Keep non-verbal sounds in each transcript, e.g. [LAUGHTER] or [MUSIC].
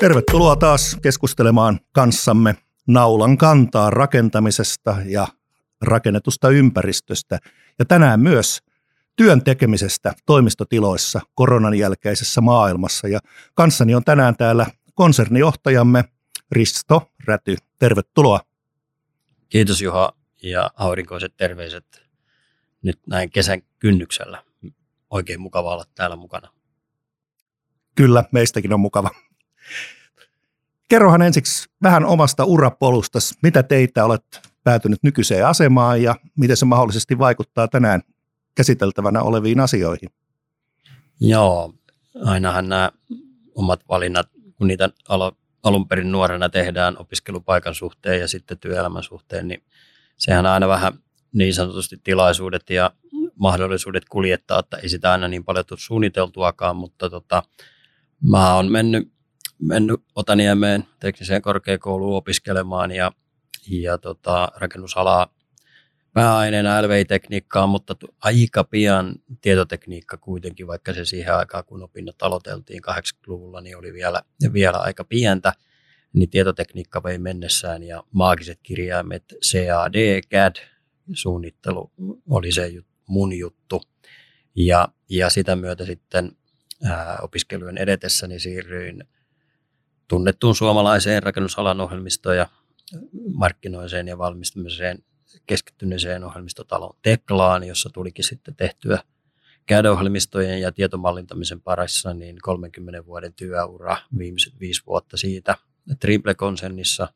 Tervetuloa taas keskustelemaan kanssamme naulan kantaa rakentamisesta ja rakennetusta ympäristöstä. Ja tänään myös työn tekemisestä toimistotiloissa koronan jälkeisessä maailmassa. Ja kanssani on tänään täällä konsernijohtajamme Risto Räty. Tervetuloa. Kiitos Juha ja aurinkoiset terveiset nyt näin kesän kynnyksellä. Oikein mukava olla täällä mukana. Kyllä, meistäkin on mukava. Kerrohan ensiksi vähän omasta urapolusta, mitä teitä olet päätynyt nykyiseen asemaan ja miten se mahdollisesti vaikuttaa tänään käsiteltävänä oleviin asioihin. Joo, ainahan nämä omat valinnat, kun niitä alun perin nuorena tehdään opiskelupaikan suhteen ja sitten työelämän suhteen, niin sehän aina vähän niin sanotusti tilaisuudet ja mahdollisuudet kuljettaa, että ei sitä aina niin paljon suunniteltuakaan, mutta tota, mä oon mennyt, mennyt Otaniemeen tekniseen korkeakouluun opiskelemaan ja, ja tota, rakennusalaa pääaineena LVI-tekniikkaa, mutta aika pian tietotekniikka kuitenkin, vaikka se siihen aikaan, kun opinnot aloiteltiin 80-luvulla, niin oli vielä, vielä aika pientä, niin tietotekniikka vei mennessään ja maagiset kirjaimet CAD, CAD, suunnittelu oli se mun juttu. Ja, ja sitä myötä sitten ää, opiskelujen edetessäni siirryin tunnettuun suomalaiseen rakennusalan ohjelmistoon ja markkinoiseen ja valmistamiseen keskittyneeseen ohjelmistotalon Teklaan, jossa tulikin sitten tehtyä CAD-ohjelmistojen ja tietomallintamisen parissa niin 30 vuoden työura, viimeiset viisi vuotta siitä Triple-konsernissa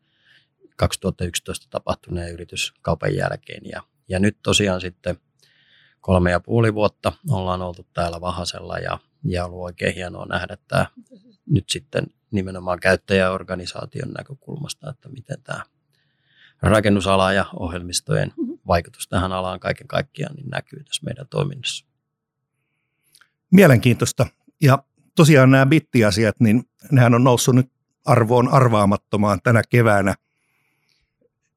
2011 tapahtuneen yrityskaupan jälkeen. Ja, ja nyt tosiaan sitten kolme ja puoli vuotta ollaan oltu täällä Vahasella ja, ja ollut oikein hienoa nähdä tämä nyt sitten nimenomaan käyttäjäorganisaation näkökulmasta, että miten tämä rakennusala ja ohjelmistojen vaikutus tähän alaan kaiken kaikkiaan niin näkyy tässä meidän toiminnassa. Mielenkiintoista. Ja tosiaan nämä bittiasiat, niin nehän on noussut nyt arvoon arvaamattomaan tänä keväänä.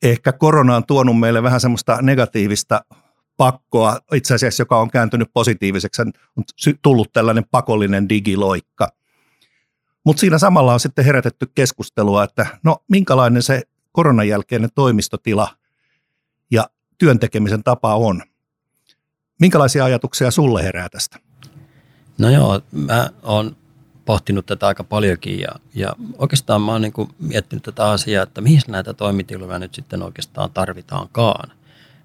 Ehkä korona on tuonut meille vähän semmoista negatiivista pakkoa, itse asiassa joka on kääntynyt positiiviseksi, on tullut tällainen pakollinen digiloikka. Mutta siinä samalla on sitten herätetty keskustelua, että no minkälainen se koronan jälkeinen toimistotila ja työntekemisen tapa on. Minkälaisia ajatuksia sulle herää tästä? No joo, mä oon pohtinut tätä aika paljonkin ja, ja oikeastaan mä oon niin miettinyt tätä asiaa, että mihin näitä toimitiloja nyt sitten oikeastaan tarvitaankaan.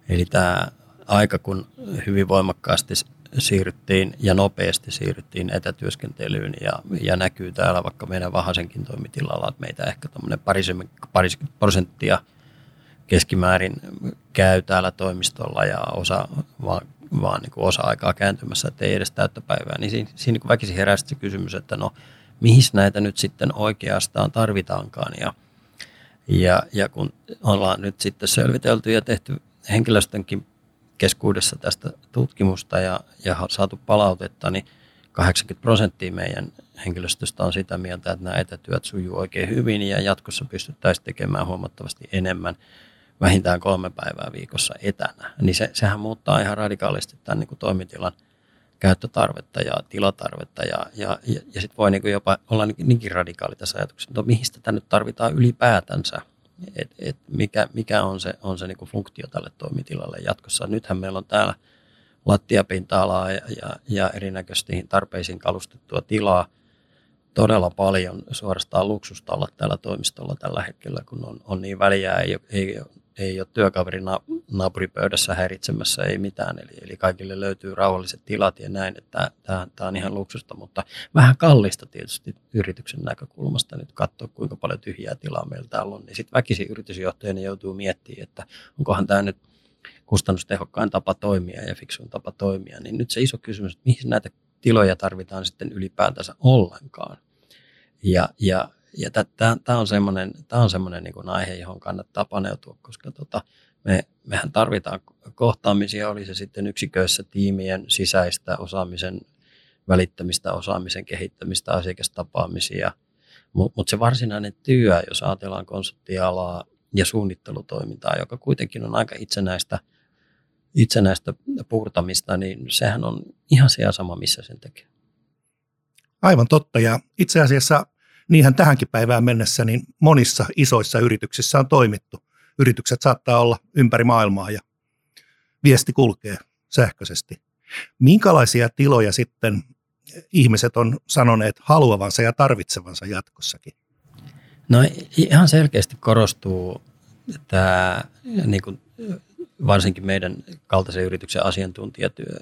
Eli tämä aika, kun hyvin voimakkaasti siirryttiin ja nopeasti siirryttiin etätyöskentelyyn ja, ja näkyy täällä vaikka meidän Vahasenkin toimitilalla, että meitä ehkä tuommoinen parisikymmentä prosenttia keskimäärin käy täällä toimistolla ja osa vaan, vaan niin kuin osa-aikaa kääntymässä, että ei edes täyttä päivää, niin siinä, siinä niin väkisin herää se kysymys, että no mihin näitä nyt sitten oikeastaan tarvitaankaan? Ja, ja, ja kun ollaan nyt sitten selvitelty ja tehty henkilöstönkin keskuudessa tästä tutkimusta ja, ja saatu palautetta, niin 80 prosenttia meidän henkilöstöstä on sitä mieltä, että nämä etätyöt sujuu oikein hyvin ja jatkossa pystyttäisiin tekemään huomattavasti enemmän vähintään kolme päivää viikossa etänä. Niin se, sehän muuttaa ihan radikaalisti tämän niin kuin toimitilan käyttötarvetta ja tilatarvetta ja, ja, ja, ja sitten voi niin kuin jopa olla niinkin radikaali tässä ajatuksessa, että no, mihin sitä nyt tarvitaan ylipäätänsä et, et mikä, mikä on se, on se niin kuin funktio tälle toimitilalle jatkossa. Nythän meillä on täällä lattiapinta-alaa ja, ja, ja erinäköisesti tarpeisiin kalustettua tilaa todella paljon suorastaan luksusta olla täällä toimistolla tällä hetkellä, kun on, on niin väliä, ei, ei, ei ole työkaveri naapuripöydässä häiritsemässä, ei mitään. Eli, eli kaikille löytyy rauhalliset tilat ja näin, että tämä, on ihan luksusta, mutta vähän kallista tietysti yrityksen näkökulmasta nyt katsoa, kuinka paljon tyhjää tilaa meillä täällä on. Niin sitten väkisin yritysjohtajana joutuu miettimään, että onkohan tämä nyt kustannustehokkain tapa toimia ja fiksuin tapa toimia. Niin nyt se iso kysymys, että mihin näitä tiloja tarvitaan sitten ylipäätänsä ollenkaan. Ja, ja ja tämä on semmoinen, tää on semmoinen niin aihe, johon kannattaa paneutua, koska tota, me, mehän tarvitaan kohtaamisia, oli se sitten yksiköissä tiimien sisäistä osaamisen välittämistä, osaamisen kehittämistä, asiakastapaamisia. Mutta mut se varsinainen työ, jos ajatellaan konsulttialaa ja suunnittelutoimintaa, joka kuitenkin on aika itsenäistä, itsenäistä puurtamista, niin sehän on ihan se sama, missä sen tekee. Aivan totta. Ja itse asiassa niinhän tähänkin päivään mennessä niin monissa isoissa yrityksissä on toimittu. Yritykset saattaa olla ympäri maailmaa ja viesti kulkee sähköisesti. Minkälaisia tiloja sitten ihmiset on sanoneet haluavansa ja tarvitsevansa jatkossakin? No ihan selkeästi korostuu tämä niin kuin varsinkin meidän kaltaisen yrityksen asiantuntijatyö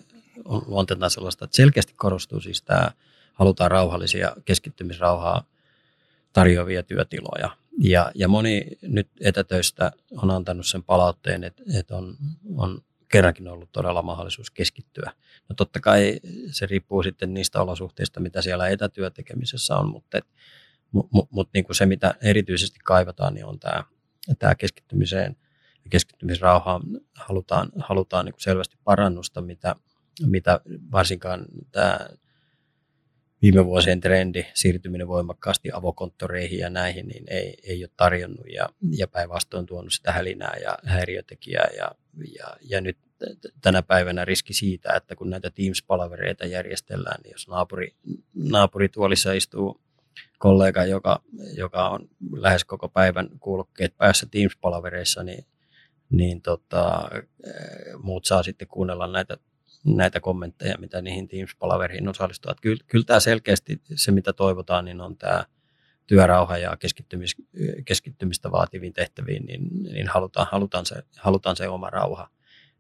on luonteeltaan sellaista, että selkeästi korostuu siis tämä, halutaan rauhallisia keskittymisrauhaa tarjoavia työtiloja. Ja, ja moni nyt etätöistä on antanut sen palautteen, että, että on, on kerrankin ollut todella mahdollisuus keskittyä. No totta kai se riippuu sitten niistä olosuhteista, mitä siellä etätyötekemisessä on, mutta, mutta, mutta niin kuin se, mitä erityisesti kaivataan, niin on tämä, tämä keskittymiseen ja keskittymisrauhaan halutaan, halutaan niin kuin selvästi parannusta, mitä, mitä varsinkaan tämä viime vuosien trendi, siirtyminen voimakkaasti avokonttoreihin ja näihin, niin ei, ei ole tarjonnut ja, ja päinvastoin tuonut sitä hälinää ja häiriötekijää. Ja, ja, ja nyt tänä päivänä riski siitä, että kun näitä Teams-palavereita järjestellään, niin jos naapuri, naapurituolissa istuu kollega, joka, joka on lähes koko päivän kuulokkeet päässä Teams-palavereissa, niin, niin tota, muut saa sitten kuunnella näitä näitä kommentteja, mitä niihin Teams-palaveriin osallistuu. Kyllä, kyllä tämä selkeästi se, mitä toivotaan, niin on tämä työrauha ja keskittymis, keskittymistä vaativiin tehtäviin, niin, niin halutaan, halutaan, se, halutaan se oma rauha.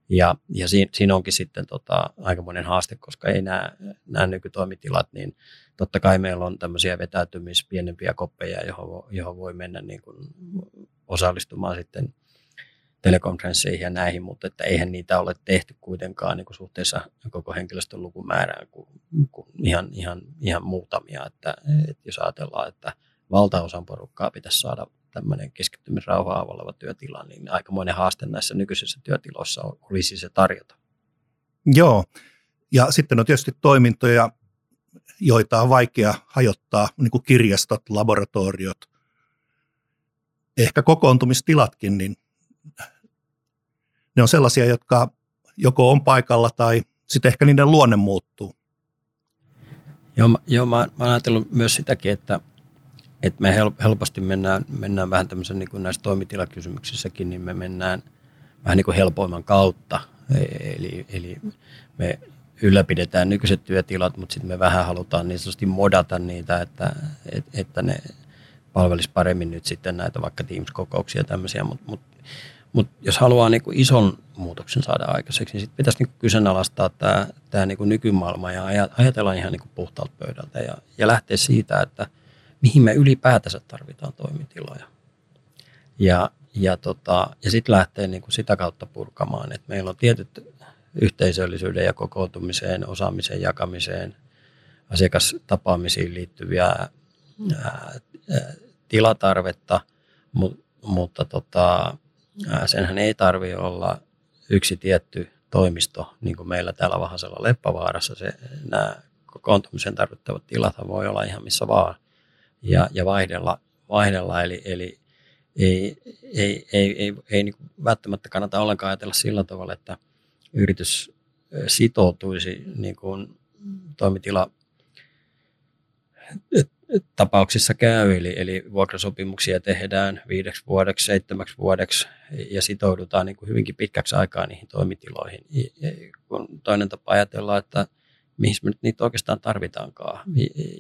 Ja, ja siinä, siinä onkin sitten tota, aikamoinen haaste, koska ei nämä, nämä nykytoimitilat, niin totta kai meillä on tämmöisiä vetäytymis, pienempiä koppeja, johon, johon voi mennä niin kuin osallistumaan sitten – telekonferensseihin ja näihin, mutta että eihän niitä ole tehty kuitenkaan niin kuin suhteessa koko henkilöstön lukumäärään kuin, kuin ihan, ihan, ihan muutamia. Että, että jos ajatellaan, että valtaosan porukkaa pitäisi saada tämmöinen keskittymisrauhaa oleva työtila, niin aikamoinen haaste näissä nykyisissä työtiloissa olisi se tarjota. Joo, ja sitten on tietysti toimintoja, joita on vaikea hajottaa, niin kuin kirjastot, laboratoriot, ehkä kokoontumistilatkin, niin ne on sellaisia, jotka joko on paikalla tai sitten ehkä niiden luonne muuttuu. Joo, joo mä, mä olen ajatellut myös sitäkin, että, että me helposti mennään, mennään vähän tämmöisen niin kuin näissä toimitilakysymyksissäkin, niin me mennään vähän niin kuin helpoimman kautta. E, eli, eli me ylläpidetään nykyiset työtilat, mutta sitten me vähän halutaan niin sanotusti modata niitä, että, että ne palvelisi paremmin nyt sitten näitä vaikka Teams-kokouksia ja tämmöisiä, mutta, mutta mutta jos haluaa niin kuin ison muutoksen saada aikaiseksi, niin sitten pitäisi niin kuin kyseenalaistaa tämä, tämä niin kuin nykymaailma ja ajatella ihan niin kuin puhtaalta pöydältä ja, ja lähteä siitä, että mihin me ylipäätänsä tarvitaan toimitiloja. Ja, ja, tota, ja sitten lähtee niin kuin sitä kautta purkamaan, että meillä on tietyt yhteisöllisyyden ja kokoontumiseen, osaamisen jakamiseen, asiakastapaamisiin liittyviä ää, tilatarvetta, mu, mutta tota, senhän ei tarvi olla yksi tietty toimisto, niin kuin meillä täällä Vahasella Leppävaarassa. Se, nämä kokoontumisen tarvittavat tilat voi olla ihan missä vaan ja, ja vaihdella, vaihdella eli, eli ei, ei, ei, ei, ei niin välttämättä kannata ollenkaan ajatella sillä tavalla, että yritys sitoutuisi niin kuin toimitila tapauksissa käy, eli, eli vuokrasopimuksia tehdään viideksi vuodeksi, seitsemäksi vuodeksi ja sitoudutaan niin kuin hyvinkin pitkäksi aikaa niihin toimitiloihin. Ja, kun toinen tapa ajatella, että mihin me nyt niitä oikeastaan tarvitaankaan.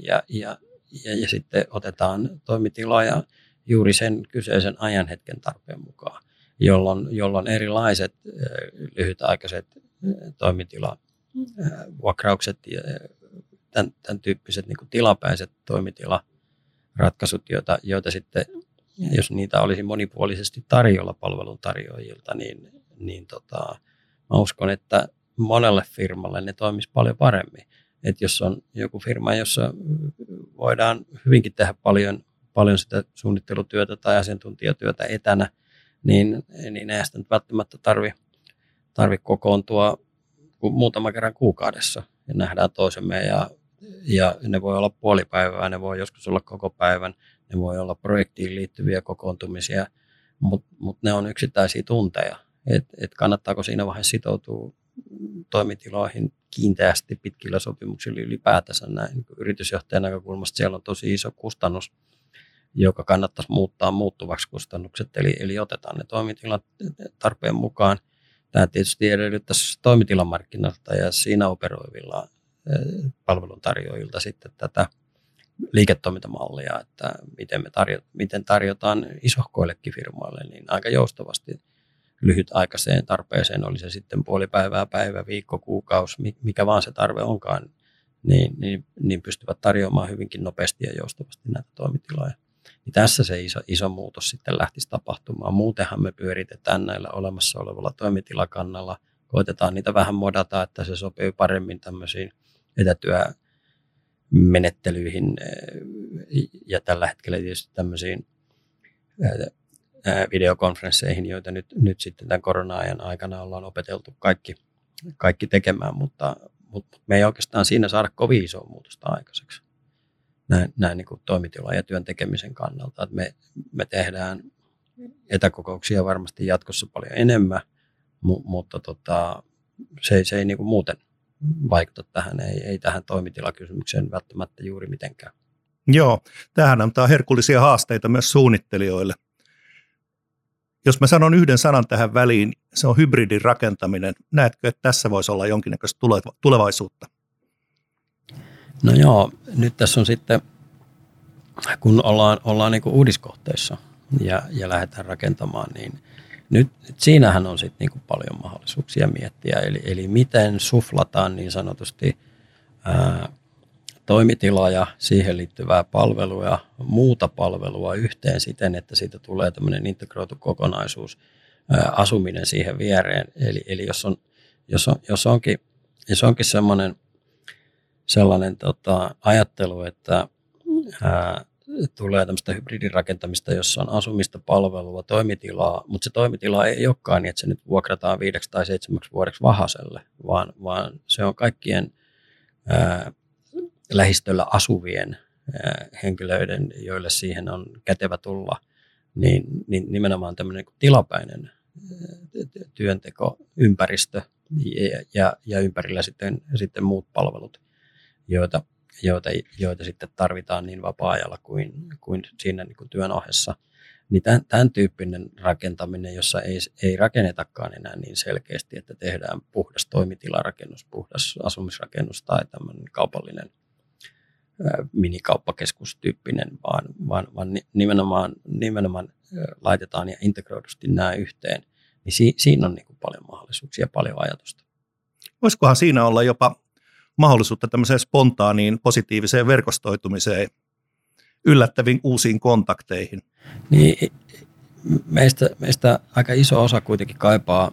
Ja, ja, ja, ja sitten otetaan toimitiloja juuri sen kyseisen ajanhetken tarpeen mukaan, jolloin, jolloin erilaiset lyhytaikaiset toimitila vuokraukset tämän, tämän tyyppiset niin kuin tilapäiset toimitilaratkaisut, joita, joita sitten, jos niitä olisi monipuolisesti tarjolla palveluntarjoajilta, niin, niin tota, mä uskon, että monelle firmalle ne toimisi paljon paremmin. Että jos on joku firma, jossa voidaan hyvinkin tehdä paljon, paljon sitä suunnittelutyötä tai asiantuntijatyötä etänä, niin, niin ei sitä nyt välttämättä tarvi, tarvi kokoontua muutama kerran kuukaudessa ja nähdään toisemme ja ja ne voi olla puolipäivää, ne voi joskus olla koko päivän, ne voi olla projektiin liittyviä kokoontumisia, mutta mut ne on yksittäisiä tunteja. Et, et kannattaako siinä vaiheessa sitoutua toimitiloihin kiinteästi pitkillä sopimuksilla ylipäätänsä näin. Niin yritysjohtajan näkökulmasta siellä on tosi iso kustannus joka kannattaisi muuttaa muuttuvaksi kustannukset, eli, eli otetaan ne toimitilat tarpeen mukaan. Tämä tietysti edellyttäisi toimitilamarkkinalta ja siinä operoivilla palveluntarjoajilta sitten tätä liiketoimintamallia, että miten, me tarjo, miten tarjotaan isohkoillekin firmoille, niin aika joustavasti lyhytaikaiseen tarpeeseen, oli se sitten puoli päivää, päivä, viikko, kuukausi, mikä vaan se tarve onkaan, niin, niin, niin pystyvät tarjoamaan hyvinkin nopeasti ja joustavasti näitä toimitiloja. Niin tässä se iso, iso muutos sitten lähtisi tapahtumaan. Muutenhan me pyöritetään näillä olemassa olevalla toimitilakannalla, koitetaan niitä vähän modata, että se sopii paremmin tämmöisiin etätyömenettelyihin ja tällä hetkellä tietysti tämmöisiin videokonferensseihin, joita nyt, nyt sitten tämän korona-ajan aikana ollaan opeteltu kaikki, kaikki tekemään, mutta, mutta me ei oikeastaan siinä saada kovin isoa muutosta aikaiseksi näin, näin niin kuin ja työn tekemisen kannalta. Että me, me tehdään etäkokouksia varmasti jatkossa paljon enemmän, mu, mutta tota, se, se ei niin kuin muuten vaikuta tähän, ei, ei tähän toimitilakysymykseen välttämättä juuri mitenkään. Joo, tähän antaa herkullisia haasteita myös suunnittelijoille. Jos mä sanon yhden sanan tähän väliin, se on hybridin rakentaminen. Näetkö, että tässä voisi olla jonkinnäköistä tulevaisuutta? No joo, nyt tässä on sitten, kun ollaan, ollaan niin uudiskohteissa ja, ja lähdetään rakentamaan, niin nyt, nyt siinähän on sitten niin paljon mahdollisuuksia miettiä. Eli, eli miten suflataan niin sanotusti ää, toimitila ja siihen liittyvää palvelua ja muuta palvelua yhteen siten, että siitä tulee tämmöinen integroitu kokonaisuus, ää, asuminen siihen viereen. Eli, eli jos, on, jos, on, jos onkin, jos onkin semmoinen sellainen tota, ajattelu, että ää, tulee tämmöistä hybridirakentamista, jossa on asumista, palvelua, toimitilaa, mutta se toimitila ei olekaan niin, että se nyt vuokrataan viideksi tai seitsemäksi vuodeksi vahaselle, vaan, vaan se on kaikkien ää, lähistöllä asuvien ää, henkilöiden, joille siihen on kätevä tulla, niin, niin nimenomaan tämmöinen niin tilapäinen työnteko, ympäristö ja, ja, ja ympärillä sitten, sitten muut palvelut joita, joita, joita sitten tarvitaan niin vapaa-ajalla kuin, kuin siinä niin kuin työn ohessa. Niin tämän, tämän tyyppinen rakentaminen, jossa ei, ei rakennetakaan enää niin selkeästi, että tehdään puhdas toimitilarakennus, puhdas asumisrakennus tai tämmöinen kaupallinen minikauppakeskustyyppinen, vaan, vaan, vaan nimenomaan, nimenomaan laitetaan ja integroidusti nämä yhteen, niin si, siinä on niin kuin paljon mahdollisuuksia, paljon ajatusta. Voisikohan siinä olla jopa mahdollisuutta tämmöiseen spontaaniin positiiviseen verkostoitumiseen, yllättäviin uusiin kontakteihin. Niin, meistä, meistä aika iso osa kuitenkin kaipaa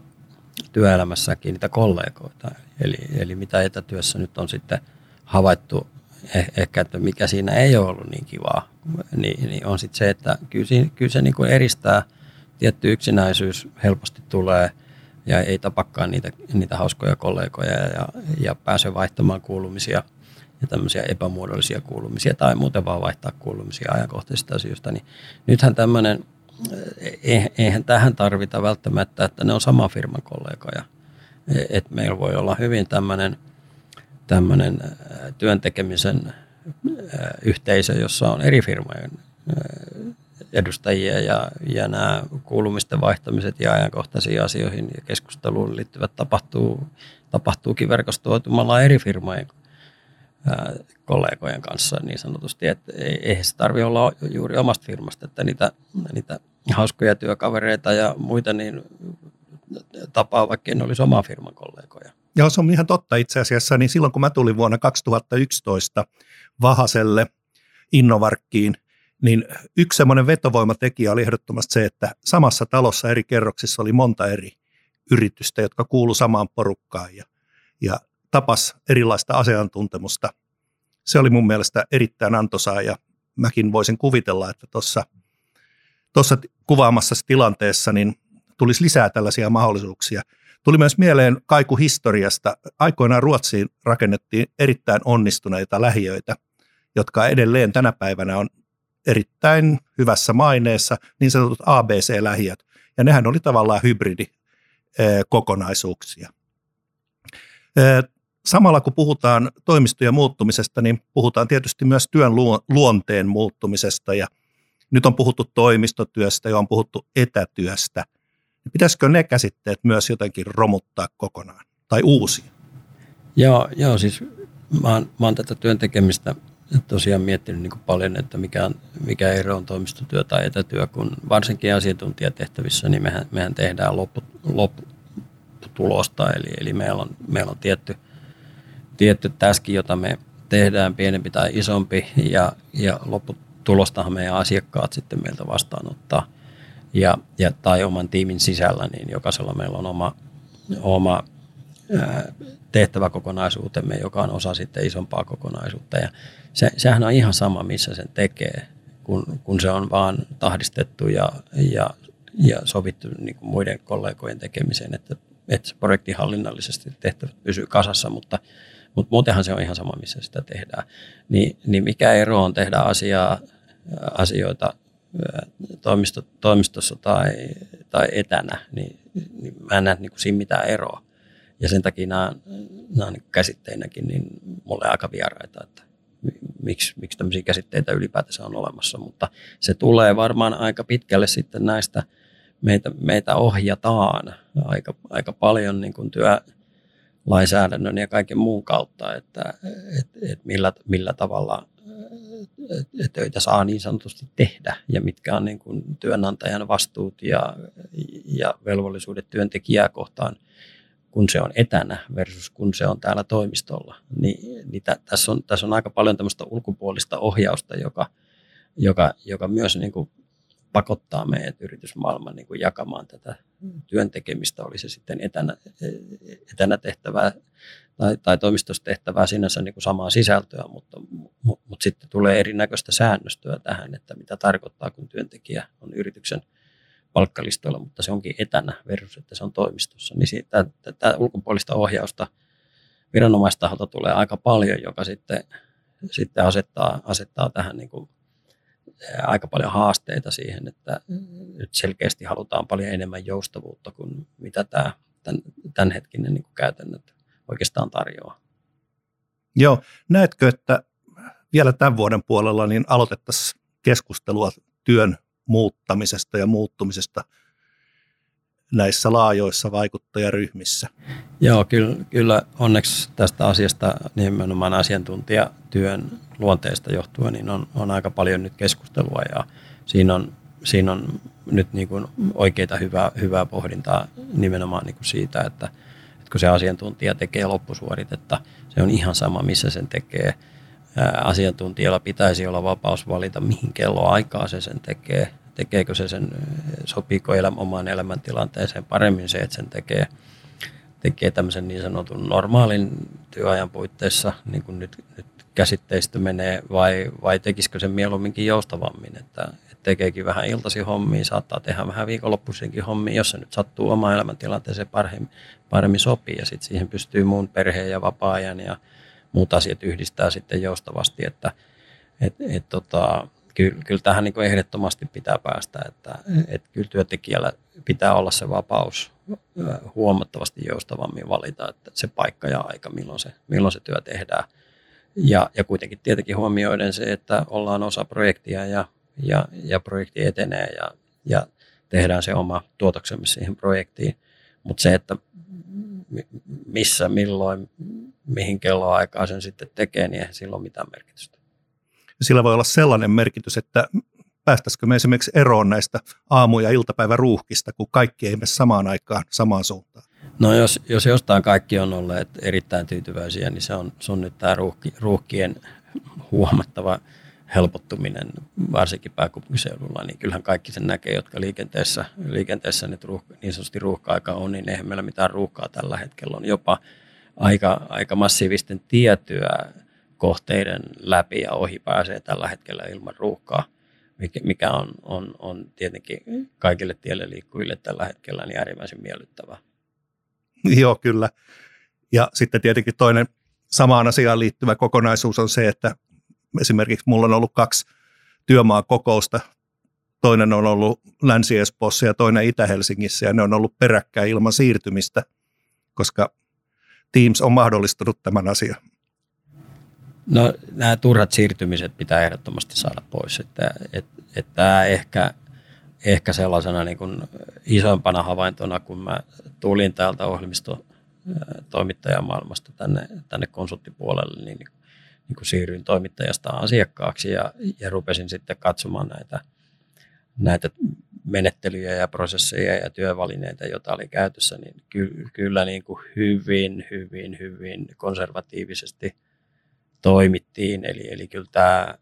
työelämässäkin niitä kollegoita. Eli, eli mitä etätyössä nyt on sitten havaittu, eh, ehkä että mikä siinä ei ole ollut niin kivaa, niin, niin on sitten se, että kyllä, kyllä se niin kuin eristää, tietty yksinäisyys helposti tulee – ja ei tapakaan niitä, niitä hauskoja kollegoja ja, ja pääse vaihtamaan kuulumisia ja tämmöisiä epämuodollisia kuulumisia tai muuten vaan vaihtaa kuulumisia ajankohtaisista asioista, niin nythän tämmöinen, eh, eihän tähän tarvita välttämättä, että ne on sama firman kollegoja. että meillä voi olla hyvin tämmöinen, tämmöinen työntekemisen yhteisö, jossa on eri firmojen edustajia ja, ja nämä kuulumisten vaihtamiset ja ajankohtaisiin asioihin ja keskusteluun liittyvät tapahtuu, tapahtuukin verkostoitumalla eri firmojen ää, kollegojen kanssa niin sanotusti, että eihän se tarvitse olla juuri omasta firmasta, että niitä, niitä hauskoja työkavereita ja muita niin tapaa, vaikka ne olisi omaa firman kollegoja. Joo, se on ihan totta itse asiassa. Niin silloin kun mä tulin vuonna 2011 Vahaselle Innovarkkiin, niin yksi semmoinen vetovoimatekijä oli ehdottomasti se, että samassa talossa eri kerroksissa oli monta eri yritystä, jotka kuulu samaan porukkaan ja, ja tapas erilaista asiantuntemusta. Se oli mun mielestä erittäin antoisaa ja mäkin voisin kuvitella, että tuossa tuossa kuvaamassa tilanteessa niin tulisi lisää tällaisia mahdollisuuksia. Tuli myös mieleen kaiku historiasta. Aikoinaan Ruotsiin rakennettiin erittäin onnistuneita lähiöitä, jotka edelleen tänä päivänä on erittäin hyvässä maineessa, niin sanotut ABC-lähiöt. Ja nehän oli tavallaan hybridikokonaisuuksia. Samalla kun puhutaan toimistojen muuttumisesta, niin puhutaan tietysti myös työn luonteen muuttumisesta ja nyt on puhuttu toimistotyöstä ja on puhuttu etätyöstä. Pitäisikö ne käsitteet myös jotenkin romuttaa kokonaan tai uusia? Joo, joo siis mä oon, mä oon tätä työn tekemistä tosiaan miettinyt niin kuin paljon, että mikä, on, mikä ero on toimistotyö tai etätyö, kun varsinkin asiantuntijatehtävissä, niin mehän, mehän tehdään loppu, lopputulosta, eli, eli meillä on, meillä on tietty, tietty täski, jota me tehdään pienempi tai isompi, ja, ja lopputulostahan meidän asiakkaat sitten meiltä vastaanottaa. Ja, ja, tai oman tiimin sisällä, niin jokaisella meillä on oma, oma tehtäväkokonaisuutemme, joka on osa sitten isompaa kokonaisuutta. Ja se, sehän on ihan sama, missä sen tekee, kun, kun se on vaan tahdistettu ja, ja, ja sovittu niin kuin muiden kollegojen tekemiseen, että, että se projektihallinnallisesti tehtävät pysyy kasassa, mutta, mutta muutenhan se on ihan sama, missä sitä tehdään. Niin, niin mikä ero on tehdä asiaa, asioita toimisto, toimistossa tai, tai etänä, niin, niin mä en näe niin kuin siinä mitään eroa. Ja sen takia nämä, nämä niin käsitteinäkin niin mulle aika vieraita, että miksi, miksi tämmöisiä käsitteitä ylipäätänsä on olemassa. Mutta se tulee varmaan aika pitkälle sitten näistä, meitä, meitä ohjataan aika, aika paljon niin kuin työlainsäädännön ja kaiken muun kautta, että et, et millä, millä tavalla töitä saa niin sanotusti tehdä ja mitkä on niin kuin työnantajan vastuut ja, ja velvollisuudet työntekijää kohtaan – kun se on etänä versus kun se on täällä toimistolla. Niin, niin tä, tässä, on, tässä on aika paljon tämmöistä ulkopuolista ohjausta, joka, joka, joka myös niin kuin pakottaa meidät yritysmaailman niin kuin jakamaan tätä työntekemistä, oli se sitten etänä, etänä tehtävää tai, tai toimistossa tehtävää sinänsä niin kuin samaa sisältöä, mutta, mutta, mutta sitten tulee erinäköistä säännöstöä tähän, että mitä tarkoittaa, kun työntekijä on yrityksen – palkkalistoilla, mutta se onkin etänä versus, että se on toimistossa. Niin siitä, tätä ulkopuolista ohjausta viranomaistaholta tulee aika paljon, joka sitten, sitten asettaa, asettaa tähän niin kuin aika paljon haasteita siihen, että nyt selkeästi halutaan paljon enemmän joustavuutta kuin mitä tämä tämän, tämänhetkinen niin kuin käytännöt oikeastaan tarjoaa. Joo, näetkö, että vielä tämän vuoden puolella niin aloitettaisiin keskustelua työn muuttamisesta ja muuttumisesta näissä laajoissa vaikuttajaryhmissä. Joo, kyllä, kyllä onneksi tästä asiasta nimenomaan asiantuntijatyön luonteesta johtuen niin on, on aika paljon nyt keskustelua ja siinä on, siinä on nyt niin kuin oikeita hyvää, hyvää pohdintaa nimenomaan niin kuin siitä, että, että kun se asiantuntija tekee loppusuoritetta, se on ihan sama missä sen tekee – asiantuntijalla pitäisi olla vapaus valita, mihin kello aikaa se sen tekee. Tekeekö se sen, sopiiko elämä, omaan elämäntilanteeseen paremmin se, että sen tekee, tekee tämmöisen niin sanotun normaalin työajan puitteissa, niin kuin nyt, nyt käsitteistö menee, vai, vai tekisikö sen mieluumminkin joustavammin, että, että tekeekin vähän iltasi hommia, saattaa tehdä vähän viikonloppuisinkin hommia, jos se nyt sattuu omaan elämäntilanteeseen paremmin, paremmin sopii, ja sitten siihen pystyy muun perheen ja vapaa-ajan ja muut asiat yhdistää sitten joustavasti, että et, et, tota, kyllä, kyllä tähän niin ehdottomasti pitää päästä, että et kyllä työntekijällä pitää olla se vapaus huomattavasti joustavammin valita, että se paikka ja aika, milloin se, milloin se työ tehdään. Ja, ja kuitenkin tietenkin huomioiden se, että ollaan osa projektia ja, ja, ja projekti etenee ja, ja tehdään se oma tuotoksemme siihen projektiin. Mutta se, että missä, milloin, mihin kelloaikaan sen sitten tekee, niin eihän sillä ole mitään merkitystä. Sillä voi olla sellainen merkitys, että päästäisikö me esimerkiksi eroon näistä aamu- ja iltapäiväruuhkista, kun kaikki ei mene samaan aikaan samaan suuntaan? No jos, jos jostain kaikki on olleet erittäin tyytyväisiä, niin se on, se on nyt tämä ruuhki, ruuhkien huomattava helpottuminen, varsinkin pääkaupunkiseudulla, niin kyllähän kaikki sen näkee, jotka liikenteessä, liikenteessä nyt ruuhka, niin sanotusti ruuhka-aika on, niin eihän meillä mitään ruuhkaa tällä hetkellä on jopa aika, aika massiivisten tiettyä kohteiden läpi ja ohi pääsee tällä hetkellä ilman ruuhkaa, mikä on, on, on tietenkin kaikille tielle liikkujille tällä hetkellä niin äärimmäisen miellyttävää. Joo, kyllä. Ja sitten tietenkin toinen samaan asiaan liittyvä kokonaisuus on se, että esimerkiksi mulla on ollut kaksi työmaakokousta. Toinen on ollut Länsi-Espoossa ja toinen Itä-Helsingissä ja ne on ollut peräkkäin ilman siirtymistä, koska Teams on mahdollistanut tämän asian. No nämä turhat siirtymiset pitää ehdottomasti saada pois. Että, että, ehkä, ehkä sellaisena niin kuin isompana havaintona, kun mä tulin täältä ohjelmistotoimittajamaailmasta tänne, tänne konsulttipuolelle, niin, niin kuin siirryin toimittajasta asiakkaaksi ja, ja rupesin sitten katsomaan näitä, näitä menettelyjä ja prosesseja ja työvälineitä, joita oli käytössä, niin ky, kyllä niin kuin hyvin, hyvin, hyvin konservatiivisesti toimittiin. Eli, eli kyllä tämä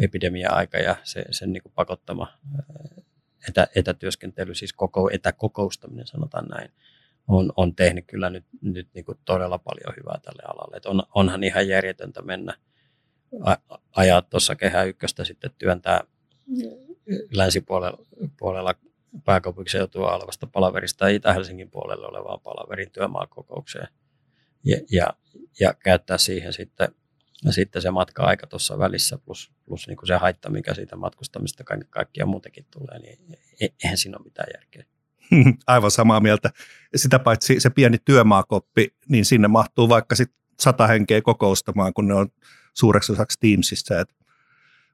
epidemia-aika ja se, sen niin kuin pakottama etä, etätyöskentely, siis koko, etäkokoustaminen sanotaan näin, on, on tehnyt kyllä nyt, nyt niin kuin todella paljon hyvää tälle alalle. Et on, onhan ihan järjetöntä mennä ajaa tuossa kehä ykköstä sitten työntää länsipuolella pääkaupunkiseutua olevasta palaverista Itä-Helsingin puolelle olevaan palaverin työmaakokoukseen ja, ja, ja käyttää siihen sitten, sitten se matka-aika tuossa välissä plus, plus niin kuin se haitta, mikä siitä matkustamista kaiken kaikkiaan muutenkin tulee, niin e, eihän siinä ole mitään järkeä. [LAUGHS] Aivan samaa mieltä. Sitä paitsi se pieni työmaakoppi, niin sinne mahtuu vaikka sitten sata henkeä kokoustamaan, kun ne on suureksi osaksi Teamsissa. Et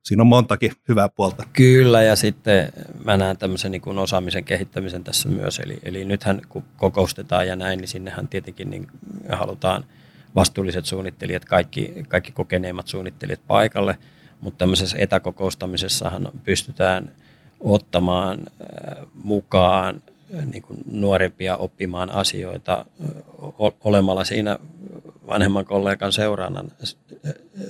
siinä on montakin hyvää puolta. Kyllä, ja sitten mä näen tämmöisen niin kuin osaamisen kehittämisen tässä myös. Eli, eli nythän kun kokoustetaan ja näin, niin sinnehän tietenkin niin halutaan vastuulliset suunnittelijat, kaikki, kaikki kokeneimmat suunnittelijat paikalle, mutta tämmöisessä etäkokoustamisessahan pystytään ottamaan äh, mukaan niin kuin nuorempia oppimaan asioita olemalla siinä vanhemman kollegan seurana,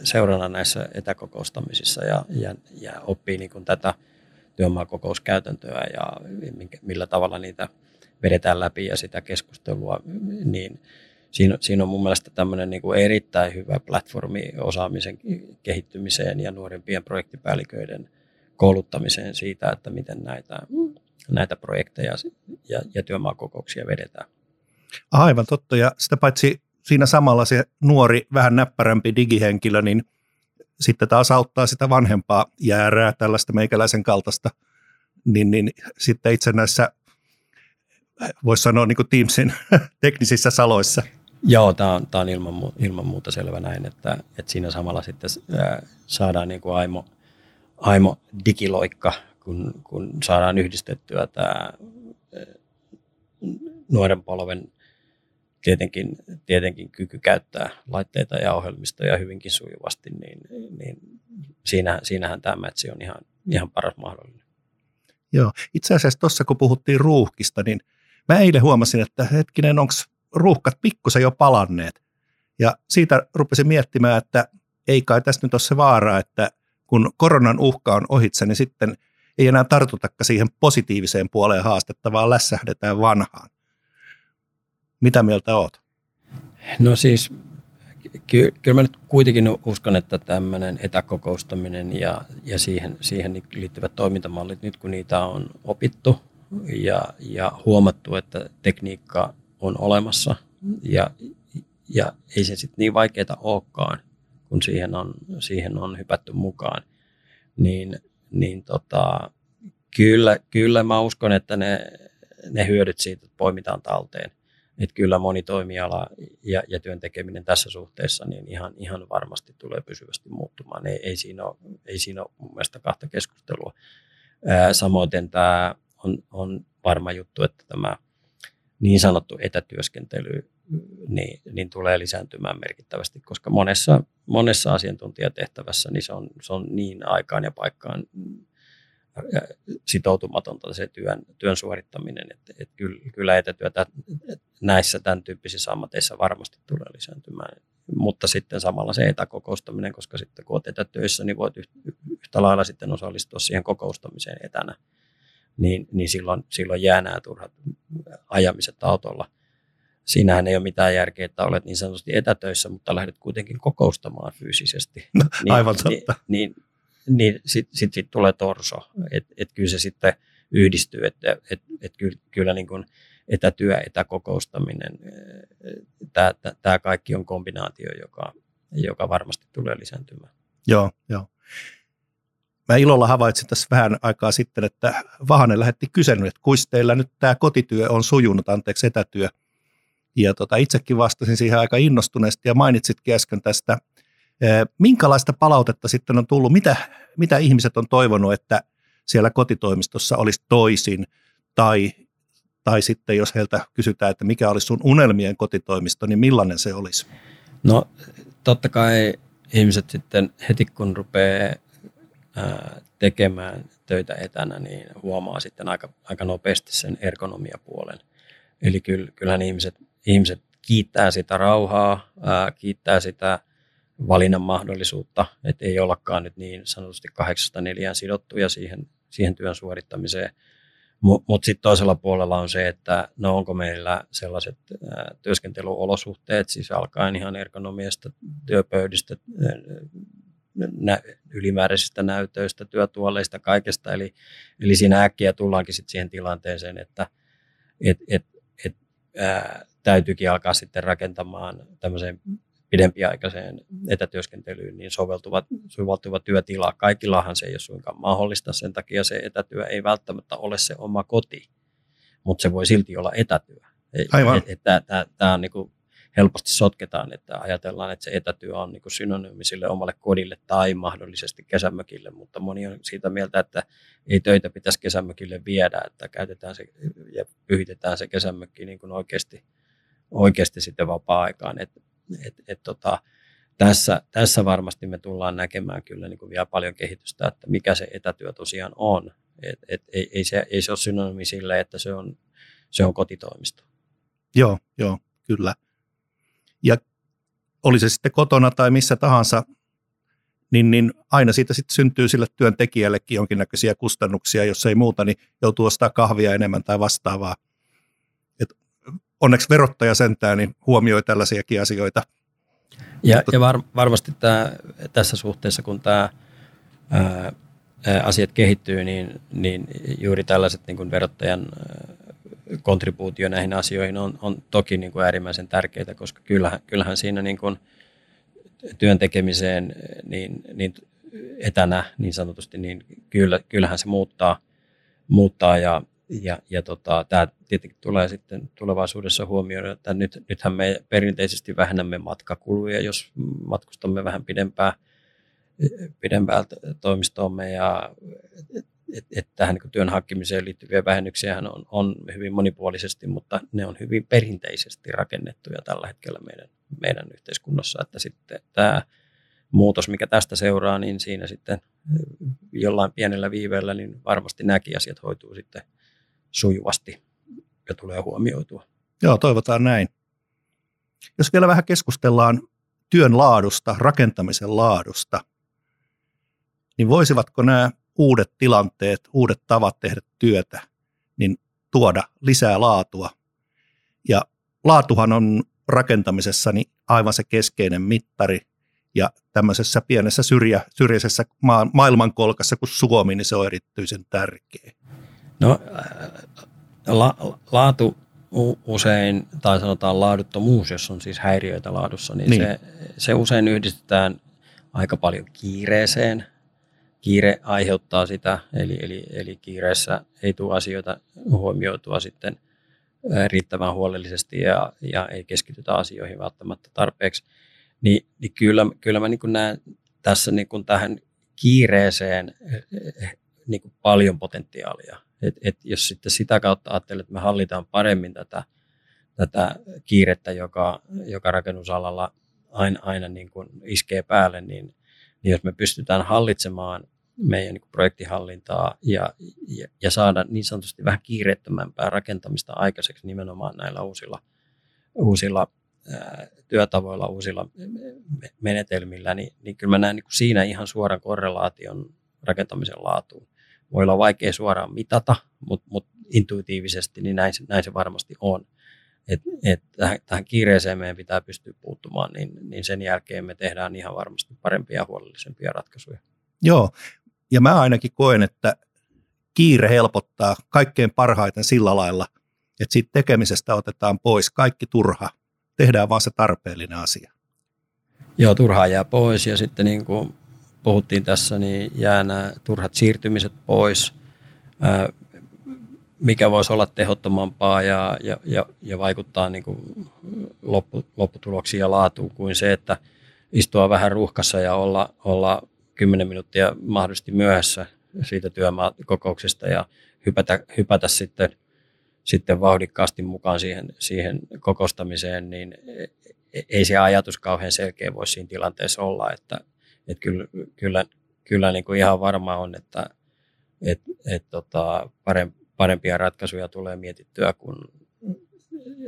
seurana näissä etäkokoustamisissa ja, ja, ja oppii niin kuin tätä työmaakokouskäytäntöä ja millä tavalla niitä vedetään läpi ja sitä keskustelua, niin siinä, siinä on mun mielestä tämmöinen niin kuin erittäin hyvä platformi osaamisen kehittymiseen ja nuorempien projektipäälliköiden kouluttamiseen siitä, että miten näitä näitä projekteja ja, ja työmaakokouksia vedetään. Aivan totta, ja sitä paitsi siinä samalla se nuori, vähän näppärämpi digihenkilö, niin sitten taas auttaa sitä vanhempaa jäärää, tällaista meikäläisen kaltaista, niin, niin sitten itse näissä, voisi sanoa niin kuin Teamsin [LAUGHS] teknisissä saloissa. Joo, tämä on, tämä on ilman, ilman muuta selvä näin, että, että siinä samalla sitten saadaan niin kuin aimo, aimo digiloikka kun, kun saadaan yhdistettyä tämä nuoren polven tietenkin, tietenkin kyky käyttää laitteita ja ohjelmistoja hyvinkin sujuvasti, niin, niin siinä, siinähän tämä mätsi on ihan, ihan paras mahdollinen. Joo, itse asiassa tuossa kun puhuttiin ruuhkista, niin mä eilen huomasin, että hetkinen, onko ruuhkat pikkusen jo palanneet. Ja siitä rupesin miettimään, että ei kai tässä nyt ole se vaara, että kun koronan uhka on ohitse, niin sitten ei enää tartutakaan siihen positiiviseen puoleen haastetta, vaan lässähdetään vanhaan. Mitä mieltä oot? No siis ky- kyllä mä nyt kuitenkin uskon, että tämmöinen etäkokoustaminen ja, ja siihen, siihen liittyvät toimintamallit, nyt kun niitä on opittu ja, ja huomattu, että tekniikka on olemassa ja, ja ei se sitten niin vaikeaa olekaan, kun siihen on, siihen on hypätty mukaan, niin niin tota, kyllä, kyllä mä uskon, että ne, ne hyödyt siitä poimitaan talteen. Että kyllä moni toimiala ja, ja työn tekeminen tässä suhteessa niin ihan, ihan varmasti tulee pysyvästi muuttumaan. Ei, ei, siinä ole, ei siinä ole mun mielestä kahta keskustelua. Ää, samoin tämä on, on varma juttu, että tämä niin sanottu etätyöskentely niin, niin tulee lisääntymään merkittävästi, koska monessa, monessa asiantuntijatehtävässä niin se, on, se on niin aikaan ja paikkaan sitoutumatonta se työn, työn suorittaminen, että, että kyllä, kyllä etätyötä näissä tämän tyyppisissä ammateissa varmasti tulee lisääntymään. Mutta sitten samalla se etäkokoustaminen, koska sitten kun olet etätöissä, niin voit yhtä lailla sitten osallistua siihen kokoustamiseen etänä, niin, niin silloin, silloin jää nämä turhat ajamiset autolla siinähän ei ole mitään järkeä, että olet niin sanotusti etätöissä, mutta lähdet kuitenkin kokoustamaan fyysisesti. No, niin, aivan totta. Niin, niin, niin sitten sit, sit tulee torso. Että et kyllä se sitten yhdistyy, että et, et kyllä, kyllä niin kuin etätyö, etäkokoustaminen, tämä kaikki on kombinaatio, joka, joka varmasti tulee lisääntymään. Joo, joo. Mä ilolla havaitsin tässä vähän aikaa sitten, että Vahanen lähetti kyselyn, että kuis teillä nyt tämä kotityö on sujunut, anteeksi etätyö – ja tota, itsekin vastasin siihen aika innostuneesti ja mainitsitkin äsken tästä Minkälaista palautetta sitten on tullut? Mitä, mitä ihmiset on toivonut, että siellä kotitoimistossa olisi toisin? Tai, tai sitten jos heiltä kysytään, että mikä olisi sun unelmien kotitoimisto, niin millainen se olisi? No totta kai ihmiset sitten heti kun rupeaa tekemään töitä etänä, niin huomaa sitten aika, aika nopeasti sen ergonomiapuolen. Eli kyllähän ihmiset, ihmiset kiittää sitä rauhaa, ää, kiittää sitä valinnan mahdollisuutta, että ei ollakaan nyt niin sanotusti kahdeksasta neljään sidottuja siihen, siihen työn suorittamiseen. Mutta mut sitten toisella puolella on se, että no onko meillä sellaiset ää, työskentelyolosuhteet, siis alkaen ihan ergonomiasta, työpöydistä, nä, ylimääräisistä näytöistä, työtuoleista, kaikesta. Eli, eli siinä äkkiä tullaankin sitten siihen tilanteeseen, että et, et, et, ää, täytyykin alkaa sitten rakentamaan tämmöiseen pidempiaikaiseen etätyöskentelyyn niin soveltuva, soveltuva työtila. Kaikillahan se ei ole suinkaan mahdollista, sen takia se etätyö ei välttämättä ole se oma koti, mutta se voi silti olla etätyö. Aivan. Tämä on niin kuin helposti sotketaan, että ajatellaan, että se etätyö on niin synonyymi sille omalle kodille tai mahdollisesti kesämökille, mutta moni on siitä mieltä, että ei töitä pitäisi kesämökille viedä, että käytetään se ja pyhitetään se kesämökki niin kuin oikeasti, oikeasti sitten vapaa-aikaan. Et, et, et tota, tässä, tässä varmasti me tullaan näkemään kyllä niin kuin vielä paljon kehitystä, että mikä se etätyö tosiaan on. Et, et, ei, ei, se, ei se ole synonyymi sille, että se on, se on kotitoimisto. Joo, joo, kyllä. Ja oli se sitten kotona tai missä tahansa, niin, niin aina siitä sitten syntyy sille työntekijällekin jonkinnäköisiä kustannuksia, jos ei muuta, niin joutuu ostaa kahvia enemmän tai vastaavaa. Onneksi verottaja sentään niin huomioi tällaisiakin asioita. Ja, ja var, varmasti tämä, tässä suhteessa, kun tämä ää, asiat kehittyy, niin, niin juuri tällaiset niin kuin verottajan kontribuutio näihin asioihin on, on toki niin kuin äärimmäisen tärkeää, koska kyllähän, kyllähän siinä niin kuin työn tekemiseen niin, niin etänä niin sanotusti, niin kyllä, kyllähän se muuttaa, muuttaa ja, ja, ja tota, tämä tietenkin tulee sitten tulevaisuudessa huomioida, että nyt, nythän me perinteisesti vähennämme matkakuluja, jos matkustamme vähän pidempään, pidempäältä toimistoomme ja että et tähän niin työn hankkimiseen liittyviä vähennyksiä on, on hyvin monipuolisesti, mutta ne on hyvin perinteisesti rakennettuja tällä hetkellä meidän, meidän yhteiskunnassa, että sitten tämä muutos, mikä tästä seuraa, niin siinä sitten jollain pienellä viiveellä, niin varmasti nämäkin asiat hoituu sitten sujuvasti ja tulee huomioitua. Joo, toivotaan näin. Jos vielä vähän keskustellaan työn laadusta, rakentamisen laadusta, niin voisivatko nämä uudet tilanteet, uudet tavat tehdä työtä, niin tuoda lisää laatua. Ja laatuhan on rakentamisessa niin aivan se keskeinen mittari. Ja tämmöisessä pienessä syrjä, syrjäisessä maa, maailmankolkassa kuin Suomi, niin se on erityisen tärkeä. No la, laatu usein, tai sanotaan laaduttomuus, jos on siis häiriöitä laadussa, niin, niin. Se, se usein yhdistetään aika paljon kiireeseen – kiire aiheuttaa sitä, eli, eli, eli kiireessä ei tule asioita huomioitua sitten riittävän huolellisesti ja, ja ei keskitytä asioihin välttämättä tarpeeksi, niin, niin kyllä, kyllä mä niin näen tässä niin tähän kiireeseen niin paljon potentiaalia. Et, et jos sitten sitä kautta ajattelee, että me hallitaan paremmin tätä, tätä kiirettä, joka, joka rakennusalalla aina, aina niin kuin iskee päälle, niin, niin jos me pystytään hallitsemaan meidän niin projektihallintaa ja, ja, ja saada niin sanotusti vähän kiireettömämpää rakentamista aikaiseksi nimenomaan näillä uusilla, uusilla ää, työtavoilla, uusilla menetelmillä, niin, niin kyllä mä näen niin siinä ihan suoran korrelaation rakentamisen laatuun. Voi olla vaikea suoraan mitata, mutta, mutta intuitiivisesti niin näin, näin se varmasti on. Et, et tähän, tähän kiireeseen meidän pitää pystyä puuttumaan, niin, niin sen jälkeen me tehdään ihan varmasti parempia ja huolellisempia ratkaisuja. Joo, ja mä ainakin koen, että kiire helpottaa kaikkein parhaiten sillä lailla, että siitä tekemisestä otetaan pois kaikki turha. Tehdään vaan se tarpeellinen asia. Joo, turhaa jää pois ja sitten niin kuin puhuttiin tässä, niin jää nämä turhat siirtymiset pois, mikä voisi olla tehottomampaa ja, ja, ja, ja vaikuttaa niin kuin loppu, lopputuloksiin ja laatuun kuin se, että istua vähän ruuhkassa ja olla, olla 10 minuuttia mahdollisesti myöhässä siitä työmaakokouksesta ja hypätä, hypätä sitten, sitten vauhdikkaasti mukaan siihen, siihen kokostamiseen, niin ei se ajatus kauhean selkeä voi siinä tilanteessa olla, että, että kyllä, kyllä, kyllä niin kuin ihan varma on, että et, et tota, parempia ratkaisuja tulee mietittyä, kun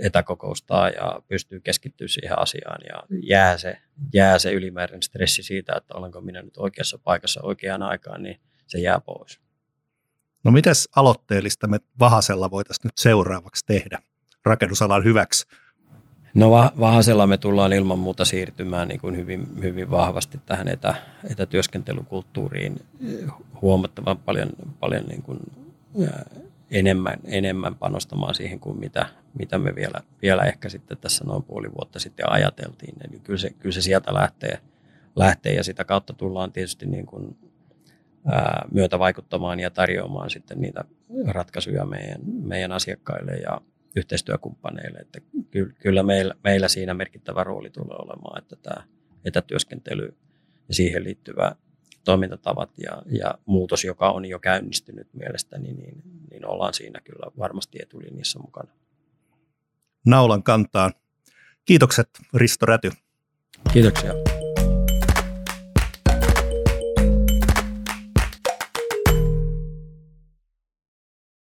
etäkokoustaa ja pystyy keskittyä siihen asiaan ja jää se, jää se ylimääräinen stressi siitä, että olenko minä nyt oikeassa paikassa oikeaan aikaan, niin se jää pois. No mitäs aloitteellista me Vahasella voitaisiin nyt seuraavaksi tehdä rakennusalan hyväksi? No Vahasella me tullaan ilman muuta siirtymään niin kuin hyvin, hyvin vahvasti tähän etä, etätyöskentelykulttuuriin huomattavan paljon, paljon niin kuin, enemmän, enemmän panostamaan siihen kuin mitä, mitä me vielä, vielä ehkä sitten tässä noin puoli vuotta sitten ajateltiin. Eli kyllä se, kyllä se sieltä lähtee, lähtee ja sitä kautta tullaan tietysti niin kuin, ää, myötä vaikuttamaan ja tarjoamaan sitten niitä ratkaisuja meidän, meidän asiakkaille ja yhteistyökumppaneille. Että kyllä meillä, meillä siinä merkittävä rooli tulee olemaan, että tämä etätyöskentely ja siihen liittyvä toimintatavat ja, ja muutos, joka on jo käynnistynyt mielestäni, niin, niin ollaan siinä kyllä varmasti etulinjassa mukana. Naulan kantaan. Kiitokset Risto Räty. Kiitoksia.